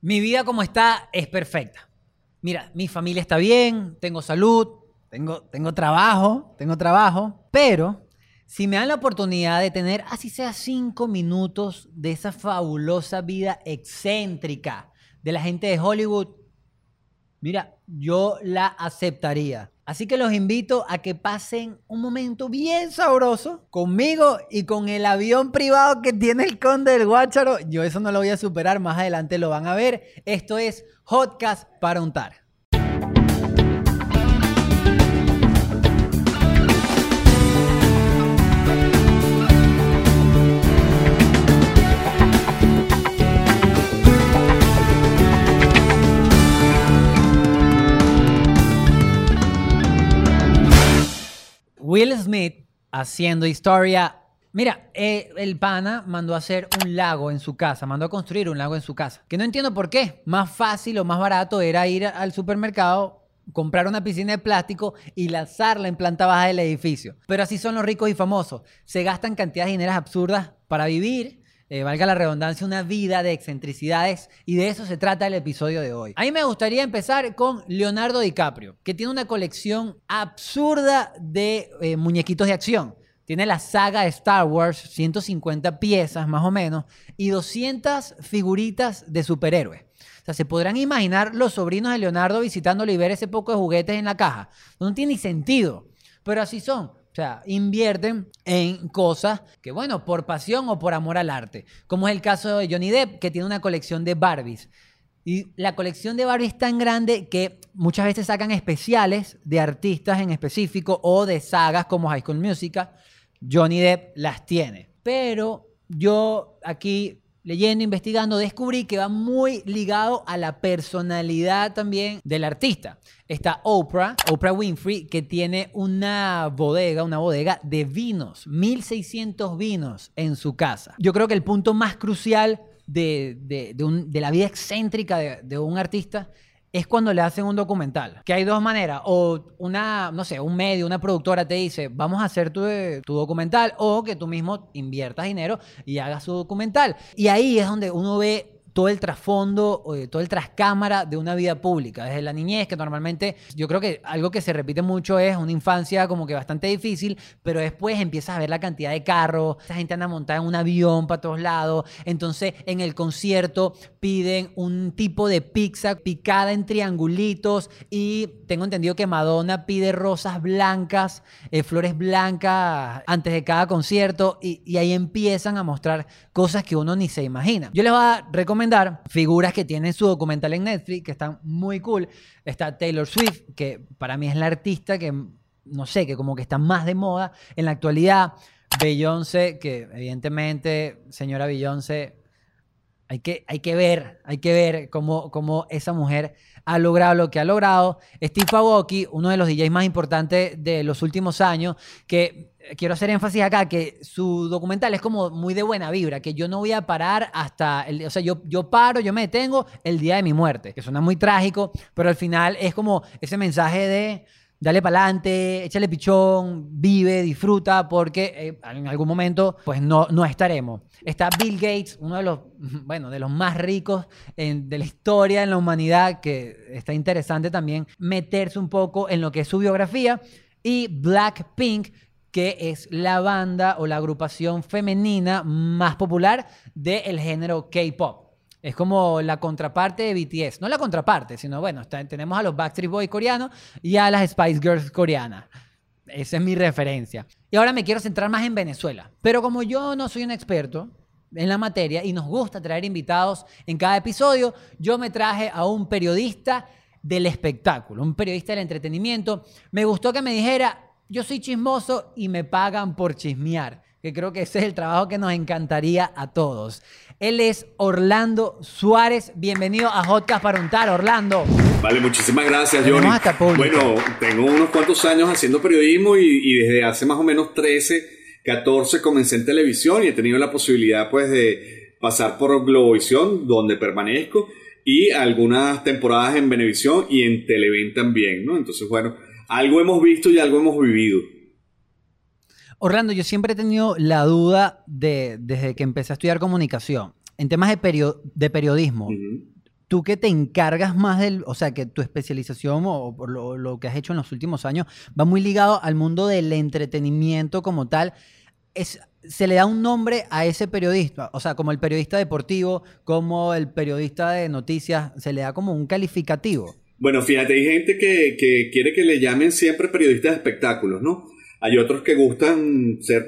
Mi vida como está es perfecta. Mira, mi familia está bien, tengo salud, tengo, tengo trabajo, tengo trabajo, pero si me dan la oportunidad de tener, así sea cinco minutos de esa fabulosa vida excéntrica de la gente de Hollywood, mira, yo la aceptaría. Así que los invito a que pasen un momento bien sabroso conmigo y con el avión privado que tiene el conde del Guácharo. Yo eso no lo voy a superar, más adelante lo van a ver. Esto es Hotcast para untar. Haciendo historia. Mira, eh, el pana mandó a hacer un lago en su casa, mandó a construir un lago en su casa. Que no entiendo por qué. Más fácil o más barato era ir al supermercado, comprar una piscina de plástico y lanzarla en planta baja del edificio. Pero así son los ricos y famosos. Se gastan cantidades de dinero absurdas para vivir eh, valga la redundancia, una vida de excentricidades y de eso se trata el episodio de hoy. A mí me gustaría empezar con Leonardo DiCaprio, que tiene una colección absurda de eh, muñequitos de acción. Tiene la saga de Star Wars, 150 piezas más o menos, y 200 figuritas de superhéroes. O sea, se podrán imaginar los sobrinos de Leonardo visitándolo y ver ese poco de juguetes en la caja. No tiene sentido, pero así son. O sea, invierten en cosas que, bueno, por pasión o por amor al arte. Como es el caso de Johnny Depp, que tiene una colección de Barbies. Y la colección de Barbies es tan grande que muchas veces sacan especiales de artistas en específico o de sagas como High School Musical. Johnny Depp las tiene. Pero yo aquí leyendo, investigando, descubrí que va muy ligado a la personalidad también del artista. Está Oprah, Oprah Winfrey, que tiene una bodega, una bodega de vinos, 1600 vinos en su casa. Yo creo que el punto más crucial de, de, la vida excéntrica de un artista es cuando le hacen un documental. Que hay dos maneras. O una, no sé, un medio, una productora te dice, vamos a hacer tu, tu, documental. O que tú mismo inviertas dinero y hagas su documental. Y ahí es donde uno ve todo el trasfondo, todo el trascámara de una vida pública, desde la niñez, que normalmente yo creo que algo que se repite mucho es una infancia como que bastante difícil, pero después empiezas a ver la cantidad de carros, esa gente anda montada en un avión para todos lados, entonces en el concierto piden un tipo de pizza picada en triangulitos y tengo entendido que Madonna pide rosas blancas, eh, flores blancas antes de cada concierto y, y ahí empiezan a mostrar cosas que uno ni se imagina. Yo les voy a recomendar figuras que tienen su documental en Netflix, que están muy cool. Está Taylor Swift, que para mí es la artista que, no sé, que como que está más de moda en la actualidad. Beyoncé, que evidentemente, señora Beyoncé, hay que, hay que ver, hay que ver cómo, cómo esa mujer ha logrado lo que ha logrado. Steve Aoki, uno de los DJs más importantes de los últimos años, que quiero hacer énfasis acá que su documental es como muy de buena vibra, que yo no voy a parar hasta, el, o sea, yo, yo paro, yo me detengo el día de mi muerte, que suena muy trágico, pero al final es como ese mensaje de dale para adelante, échale pichón, vive, disfruta, porque eh, en algún momento pues no, no estaremos. Está Bill Gates, uno de los, bueno, de los más ricos de la historia en la humanidad, que está interesante también meterse un poco en lo que es su biografía. Y Blackpink, que es la banda o la agrupación femenina más popular del género K-pop. Es como la contraparte de BTS. No la contraparte, sino bueno, tenemos a los Backstreet Boys coreanos y a las Spice Girls coreanas. Esa es mi referencia. Y ahora me quiero centrar más en Venezuela. Pero como yo no soy un experto en la materia y nos gusta traer invitados en cada episodio, yo me traje a un periodista del espectáculo, un periodista del entretenimiento. Me gustó que me dijera, yo soy chismoso y me pagan por chismear, que creo que ese es el trabajo que nos encantaría a todos. Él es Orlando Suárez. Bienvenido a Hotcast para untar, Orlando. Vale, muchísimas gracias, Johnny. Bueno, tengo unos cuantos años haciendo periodismo y, y, desde hace más o menos 13, 14 comencé en televisión y he tenido la posibilidad pues de pasar por Globovisión, donde permanezco, y algunas temporadas en Venevisión y en Televen también, ¿no? Entonces, bueno, algo hemos visto y algo hemos vivido. Orlando, yo siempre he tenido la duda de, desde que empecé a estudiar comunicación, en temas de, de periodismo, tú que te encargas más del, o sea, que tu especialización o, por lo, que has hecho en los últimos años va muy ligado al mundo del entretenimiento como tal, es, se le da un nombre a ese periodista, o sea, como el periodista deportivo, como el periodista de noticias, se le da como un calificativo. Bueno, fíjate, hay gente que, que quiere que le llamen siempre periodistas de espectáculos, ¿no? Hay otros que gustan ser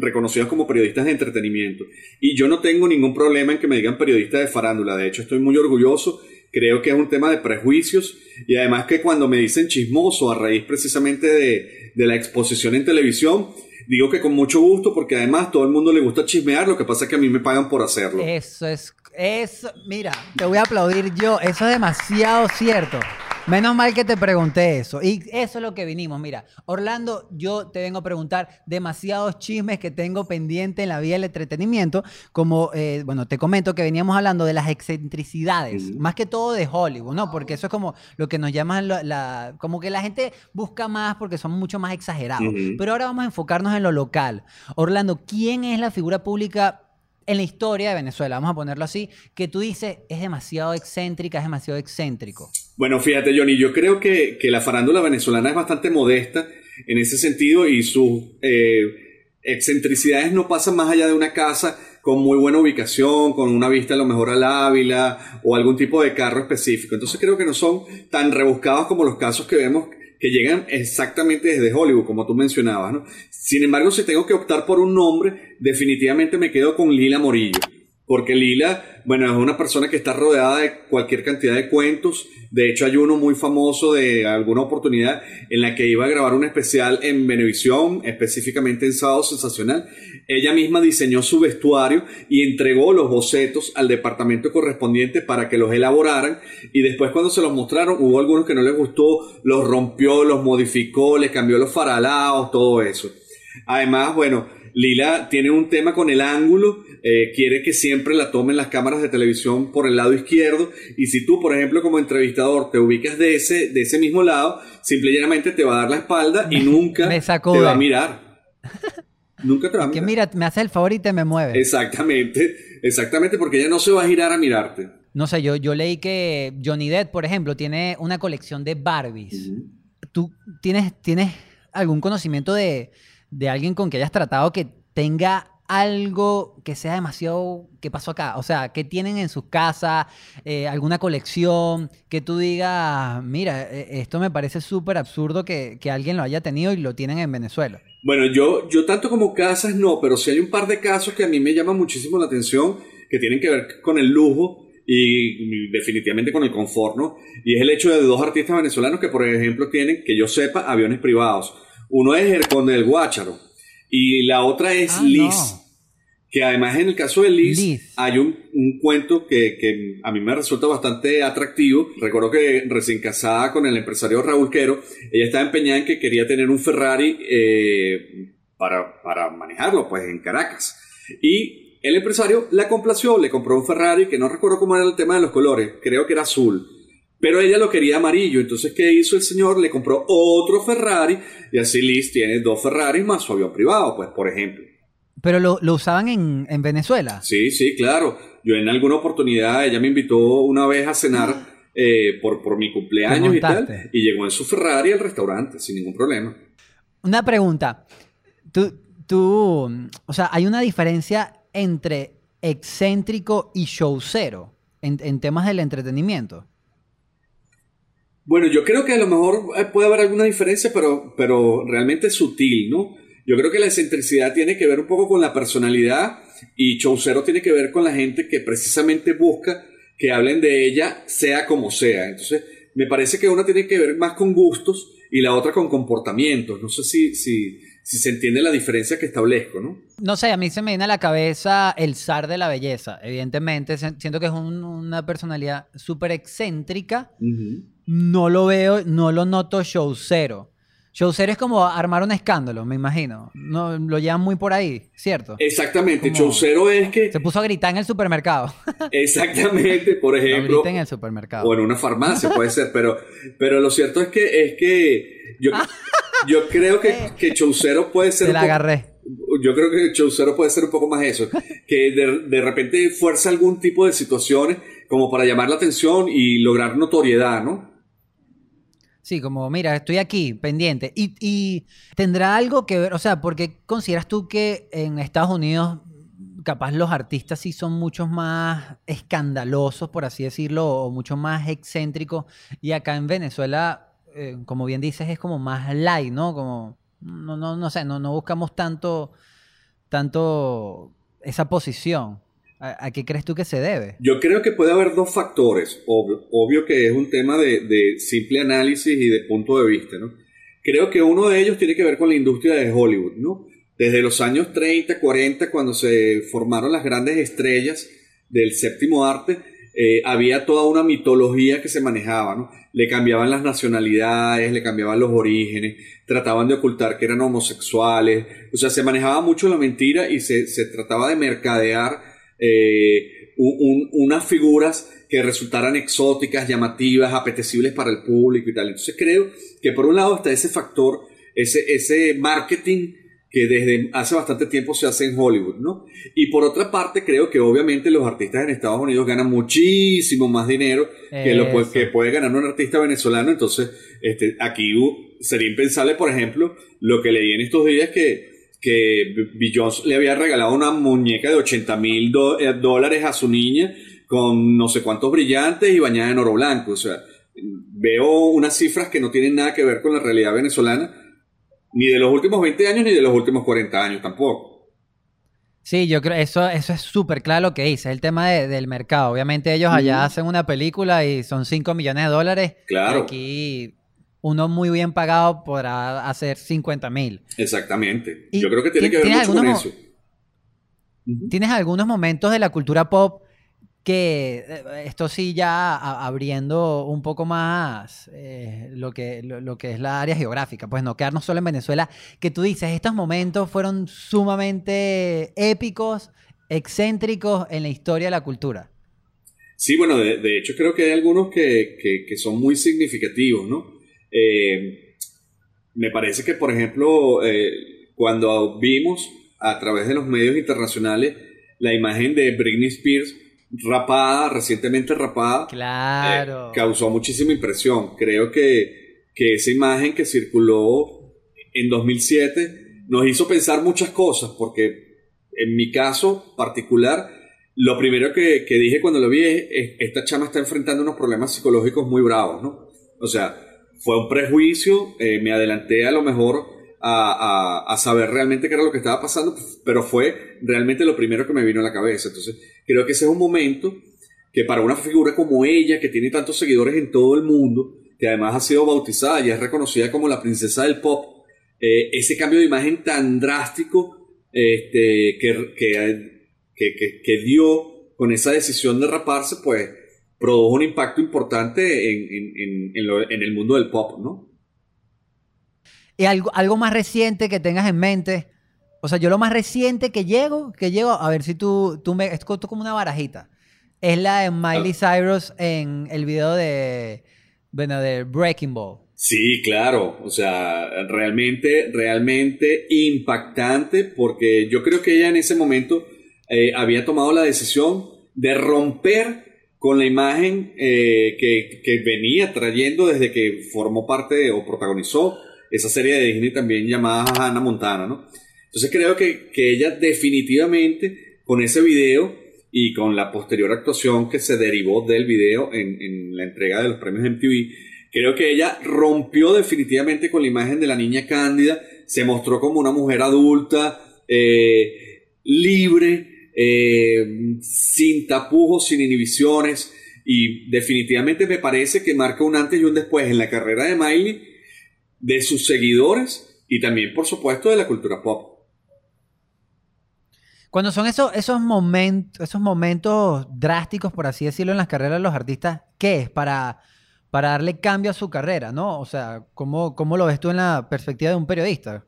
reconocidos como periodistas de entretenimiento. Y yo no tengo ningún problema en que me digan periodista de farándula. De hecho, estoy muy orgulloso. Creo que es un tema de prejuicios. Y además que cuando me dicen chismoso a raíz precisamente de, de la exposición en televisión, digo que con mucho gusto porque además todo el mundo le gusta chismear. Lo que pasa es que a mí me pagan por hacerlo. Eso es... Eso, mira, te voy a aplaudir yo. Eso es demasiado cierto. Menos mal que te pregunté eso. Y eso es lo que vinimos. Mira, Orlando, yo te vengo a preguntar demasiados chismes que tengo pendiente en la vía del entretenimiento. Como, eh, bueno, te comento que veníamos hablando de las excentricidades, más que todo de Hollywood, ¿no? Porque eso es como lo que nos llaman la, como que la gente busca más porque son mucho más exagerados. Pero ahora vamos a enfocarnos en lo local. Orlando, ¿quién es la figura pública en la historia de Venezuela, vamos a ponerlo así, que tú dices es demasiado excéntrica, es demasiado excéntrico? Bueno, fíjate, Johnny, yo creo que, la farándula venezolana es bastante modesta en ese sentido y sus eh, excentricidades no pasan más allá de una casa con muy buena ubicación, con una vista a lo mejor al Ávila o algún tipo de carro específico. Entonces creo que no son tan rebuscados como los casos que vemos que llegan exactamente desde Hollywood, como tú mencionabas, ¿no? Sin embargo, si tengo que optar por un nombre, definitivamente me quedo con Lila Morillo. Porque Lila, bueno, es una persona que está rodeada de cualquier cantidad de cuentos. De hecho, hay uno muy famoso de alguna oportunidad en la que iba a grabar un especial en Venevisión, específicamente en Sábado Sensacional. Ella misma diseñó su vestuario y entregó los bocetos al departamento correspondiente para que los elaboraran. Y después, cuando se los mostraron, hubo algunos que no les gustó, los rompió, los modificó, les cambió los faralaos, todo eso. Además, bueno, Lila tiene un tema con el ángulo, eh, quiere que siempre la tomen las cámaras de televisión por el lado izquierdo y si tú, por ejemplo, como entrevistador te ubicas de ese, de ese mismo lado, simplemente te va a dar la espalda y nunca te va a mirar. nunca te va a mirar. Que mira, me hace el favor y te me mueve. Exactamente, exactamente, porque ella no se va a girar a mirarte. No sé, yo, yo leí que Johnny Depp, por ejemplo, tiene una colección de Barbies. ¿Tú tienes, tienes algún conocimiento de de alguien con que hayas tratado que tenga algo que sea demasiado que pasó acá, o sea, que tienen en sus casas, eh, alguna colección, que tú digas, mira, e, esto me parece súper absurdo que, alguien lo haya tenido y lo tienen en Venezuela. Bueno, yo, yo tanto como casas no, pero sí hay un par de casos que a mí me llaman muchísimo la atención, que tienen que ver con el lujo y definitivamente con el confort, ¿no? Y es el hecho de dos artistas venezolanos que, por ejemplo, tienen, que yo sepa, aviones privados. Uno es el Conde del Guácharo y la otra es ah, Liz. Que además en el caso de Liz, hay un, cuento que, a mí me resulta bastante atractivo. Recuerdo que recién casada con el empresario Raúl Quero, ella estaba empeñada en que quería tener un Ferrari eh, para, para manejarlo pues en Caracas. Y el empresario la complació, le compró un Ferrari que no recuerdo cómo era el tema de los colores, creo que era azul. Pero ella lo quería amarillo, entonces ¿qué hizo el señor? Le compró otro Ferrari y así Liz tiene dos Ferraris más su avión privado, pues, por ejemplo. ¿Pero lo, usaban en, Venezuela? Sí, sí, claro. Yo en alguna oportunidad, ella me invitó una vez a cenar eh, por, por mi cumpleaños y tal, y llegó en su Ferrari al restaurante sin ningún problema. Una pregunta. Tú, tú, o sea, hay una diferencia entre excéntrico y showcero en, en temas del entretenimiento. Bueno, yo creo que a lo mejor eh, puede haber alguna diferencia, pero, pero realmente sutil, ¿no? Yo creo que la excentricidad tiene que ver un poco con la personalidad y Chaucero tiene que ver con la gente que precisamente busca que hablen de ella sea como sea. Entonces, me parece que una tiene que ver más con gustos y la otra con comportamientos. No sé si, si, si se entiende la diferencia que establezco, ¿no? No sé, a mí se me viene a la cabeza el zar de la belleza. Evidentemente, siento que es una personalidad súper excéntrica no lo veo, no lo noto showcero. Showcero es como armar un escándalo, me imagino. No, lo llevan muy por ahí, ¿cierto? Exactamente. Showcero es que. Se puso a gritar en el supermercado. Exactamente, por ejemplo. No en el supermercado. O en una farmacia, puede ser. Pero, pero lo cierto es que, es que yo, yo creo que, que puede ser. Te la agarré. yo creo que Chaucero puede ser un poco más eso, que de, de, repente fuerza algún tipo de situaciones como para llamar la atención y lograr notoriedad, ¿no? Sí, como, mira, estoy aquí, pendiente. Y, y tendrá algo que ver, o sea, porque consideras tú que en Estados Unidos capaz los artistas sí son muchos más escandalosos, por así decirlo, o mucho más excéntricos, y acá en Venezuela, eh, como bien dices, es como más light, ¿no? Como no, no, no sé, no, no buscamos tanto, tanto esa posición. ¿A, qué crees tú que se debe? Yo creo que puede haber dos factores. Obvio, que es un tema de, simple análisis y de punto de vista, ¿no? Creo que uno de ellos tiene que ver con la industria de Hollywood, ¿no? Desde los años 30, 40, cuando se formaron las grandes estrellas del séptimo arte, eh, había toda una mitología que se manejaba, ¿no? Le cambiaban las nacionalidades, le cambiaban los orígenes, trataban de ocultar que eran homosexuales, o sea, se manejaba mucho la mentira y se, trataba de mercadear eh, unas figuras que resultaran exóticas, llamativas, apetecibles para el público y tal. Entonces creo que por un lado está ese factor, ese, ese marketing que desde hace bastante tiempo se hace en Hollywood, ¿no? Y por otra parte, creo que obviamente los artistas en Estados Unidos ganan muchísimo más dinero que lo que puede ganar un artista venezolano. Entonces, este, aquí sería impensable, por ejemplo, lo que leí en estos días que, que Beyoncé le había regalado una muñeca de 80 mil eh, dólares a su niña con no sé cuántos brillantes y bañada en oro blanco. O sea, veo unas cifras que no tienen nada que ver con la realidad venezolana ni de los últimos 20 años ni de los últimos 40 años tampoco. Sí, yo creo eso eso es súper claro lo que dice, el tema del mercado. Obviamente ellos allá hacen una película y son 5 millones de dólares. Claro. aquí uno muy bien pagado podrá hacer 50 mil. Exactamente. Yo creo que tiene que ver mucho con eso. ¿Tienes algunos momentos de la cultura pop que eh, esto sí ya abriendo un poco más eh, lo, que, lo, que es la área geográfica, pues no quedarnos solo en Venezuela, que tú dices, estos momentos fueron sumamente épicos, excéntricos en la historia de la cultura. Sí, bueno, de, hecho creo que hay algunos que, son muy significativos, ¿no? Eh, me parece que, por ejemplo, cuando vimos a través de los medios internacionales la imagen de Britney Spears, rapada, recientemente rapada, claro. Eh, causó muchísima impresión. Creo que, que esa imagen que circuló en 2007 nos hizo pensar muchas cosas, porque en mi caso particular, lo primero que, que dije cuando lo vi es, esta chama está enfrentando unos problemas psicológicos muy bravos, ¿no? O sea, fue un prejuicio, eh, me adelanté a lo mejor a, saber realmente qué era lo que estaba pasando, pero fue realmente lo primero que me vino a la cabeza. Entonces, creo que ese es un momento que para una figura como ella, que tiene tantos seguidores en todo el mundo, que además ha sido bautizada y es reconocida como la princesa del pop, eh, ese cambio de imagen tan drástico este, que, que, que, dio con esa decisión de raparse, pues produjo un impacto importante en, en el mundo del pop, ¿no? Y algo, algo más reciente que tengas en mente. O sea, yo lo más reciente que llego, que llego, a ver si tú, tú me... Es como una barajita. Es la de Miley ah. Cyrus en el video de, bueno, de Breaking Ball. Sí, claro. O sea, realmente, realmente impactante porque yo creo que ella en ese momento eh, había tomado la decisión de romper con la imagen eh, que, que, venía trayendo desde que formó parte o protagonizó esa serie de Disney también llamada Hannah Montana, ¿no? Entonces creo que, que ella definitivamente con ese video y con la posterior actuación que se derivó del video en, en, la entrega de los premios MTV, creo que ella rompió definitivamente con la imagen de la niña cándida, se mostró como una mujer adulta, eh, libre, eh, sin tapujos, sin inhibiciones, y definitivamente me parece que marca un antes y un después en la carrera de Miley de sus seguidores y también, por supuesto, de la cultura pop. Cuando son esos, esos, momentos, esos momentos drásticos, por así decirlo, en las carreras de los artistas, ¿qué es? Para, para darle cambio a su carrera, ¿no? O sea, ¿cómo, ¿cómo lo ves tú en la perspectiva de un periodista?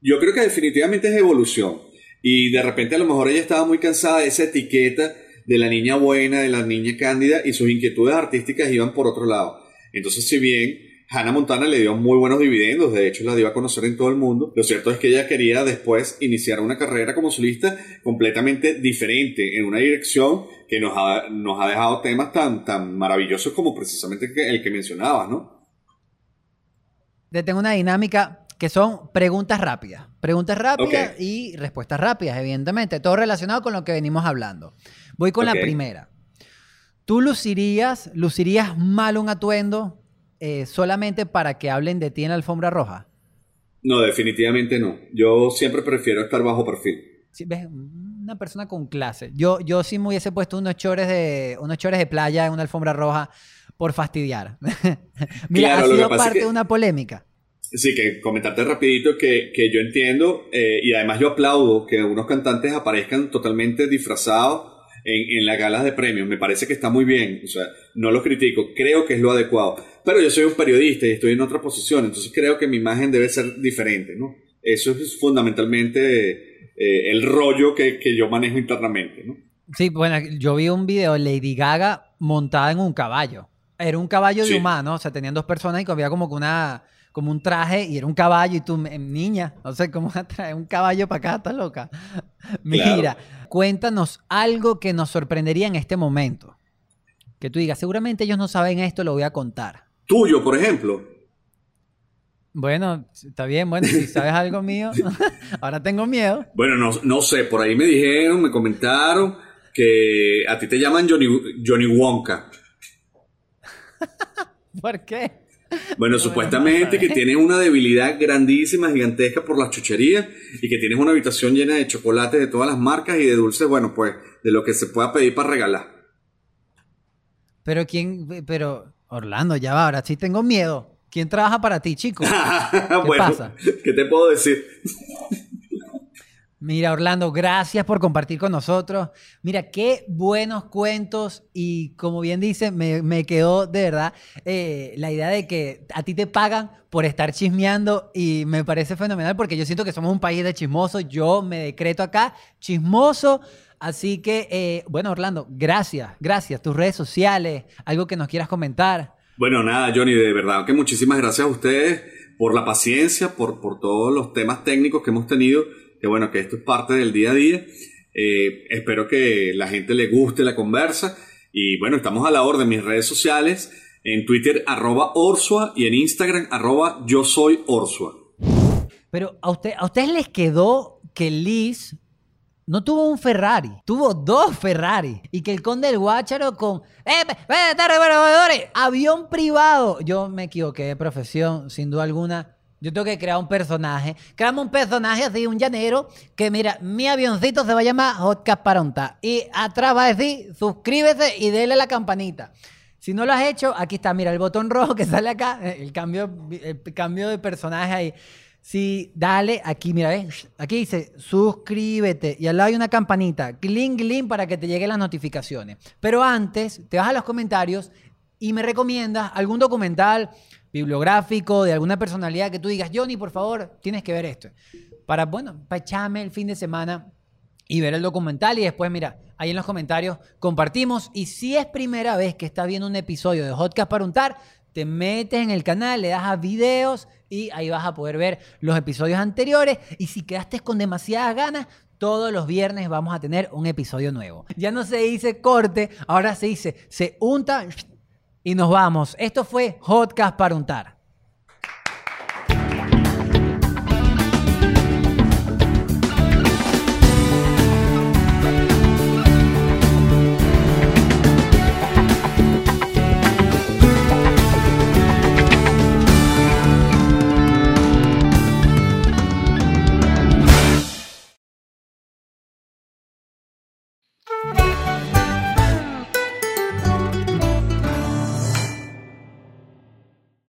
Yo creo que definitivamente es evolución. Y de repente a lo mejor ella estaba muy cansada de esa etiqueta de la niña buena, de la niña cándida, y sus inquietudes artísticas iban por otro lado. Entonces, si bien Hannah Montana le dio muy buenos dividendos, de hecho la dio a conocer en todo el mundo. Lo cierto es que ella quería después iniciar una carrera como solista completamente diferente, en una dirección que nos ha, nos ha dejado temas tan, tan maravillosos como precisamente el que mencionabas, ¿no? Tengo una dinámica que son preguntas rápidas. Preguntas rápidas y respuestas rápidas, evidentemente. Todo relacionado con lo que venimos hablando. Voy con la primera. ¿Tú lucirías, lucirías mal un atuendo eh, solamente para que hablen de ti en la alfombra roja? No, definitivamente no. Yo siempre prefiero estar bajo perfil. Sí, ¿ves? Una persona con clase. Yo, yo sí me hubiese puesto unos chores de, unos chores de playa en una alfombra roja por fastidiar. Mira, ha sido parte de una polémica. Sí, que comentarte rapidito que, que yo entiendo eh, y además yo aplaudo que unos cantantes aparezcan totalmente disfrazados en, en las galas de premios. Me parece que está muy bien, o sea, no lo critico, creo que es lo adecuado. Pero yo soy un periodista y estoy en otra posición, entonces creo que mi imagen debe ser diferente, ¿no? Eso es fundamentalmente eh, el rollo que, que, yo manejo internamente, ¿no? Sí, bueno, yo vi un video de Lady Gaga montada en un caballo. Era un caballo de humano, o sea, tenían dos personas y había como que una como un traje y era un caballo y tú, niña, no sé cómo traer un caballo para acá, estás loca. Mira, cuéntanos algo que nos sorprendería en este momento. Que tú digas, seguramente ellos no saben esto, lo voy a contar. Tuyo, por ejemplo. Bueno, está bien, bueno, si sabes algo mío, ahora tengo miedo. Bueno, no, no sé, por ahí me dijeron, me comentaron que a ti te llaman Johnny, Johnny Wonka. ¿Por qué? Bueno, supuestamente que tienes una debilidad grandísima, gigantesca por las chucherías y que tienes una habitación llena de chocolate de todas las marcas y de dulces, bueno, pues de lo que se pueda pedir para regalar. Pero quién, pero Orlando, ya va, ahora sí tengo miedo. ¿Quién trabaja para ti, chico? ¿Qué pasa? ¿Qué te puedo decir? Mira, Orlando, gracias por compartir con nosotros. Mira, qué buenos cuentos y como bien dice, me, quedó de verdad eh, la idea de que a ti te pagan por estar chismeando y me parece fenomenal porque yo siento que somos un país de chismosos. Yo me decreto acá chismoso. Así que, eh, bueno, Orlando, gracias, gracias. Tus redes sociales, algo que nos quieras comentar. Bueno, nada, Johnny, de verdad que muchísimas gracias a ustedes por la paciencia, por, por todos los temas técnicos que hemos tenido que bueno, que esto es parte del día a día. Eh, espero que la gente le guste la conversa. Y bueno, estamos a la orden mis redes sociales. En Twitter, arroba Orsua. Y en Instagram, arroba yo soy Orsua. Pero a, usted, a ustedes les quedó que Liz no tuvo un Ferrari, tuvo dos Ferrari. Y que el conde del Guácharo con ¡Eh, avión privado. Yo me equivoqué de profesión, sin duda alguna. Yo tengo que crear un personaje. Creamos un personaje así, un llanero, que mira, mi avioncito se va a llamar Hotcast Paronta. Y atrás va a decir, suscríbete y dele la campanita. Si no lo has hecho, aquí está, mira, el botón rojo que sale acá, eh, el cambio, el cambio de personaje ahí. Si dale aquí, mira, ¿ves? Aquí dice suscríbete y al lado hay una campanita, clink, clink para que te lleguen las notificaciones. Pero antes, te vas a los comentarios y me recomiendas algún documental bibliográfico de alguna personalidad que tú digas, Johnny, por favor, tienes que ver esto. Para, bueno, para echarme el fin de semana y ver el documental y después, mira, ahí en los comentarios compartimos. Y si es primera vez que estás viendo un episodio de Hotcast para untar, te metes en el canal, le das a videos y ahí vas a poder ver los episodios anteriores. Y si quedaste con demasiadas ganas, todos los viernes vamos a tener un episodio nuevo. Ya no se dice corte, ahora se dice, se unta y nos vamos. Esto fue Hotcast para untar.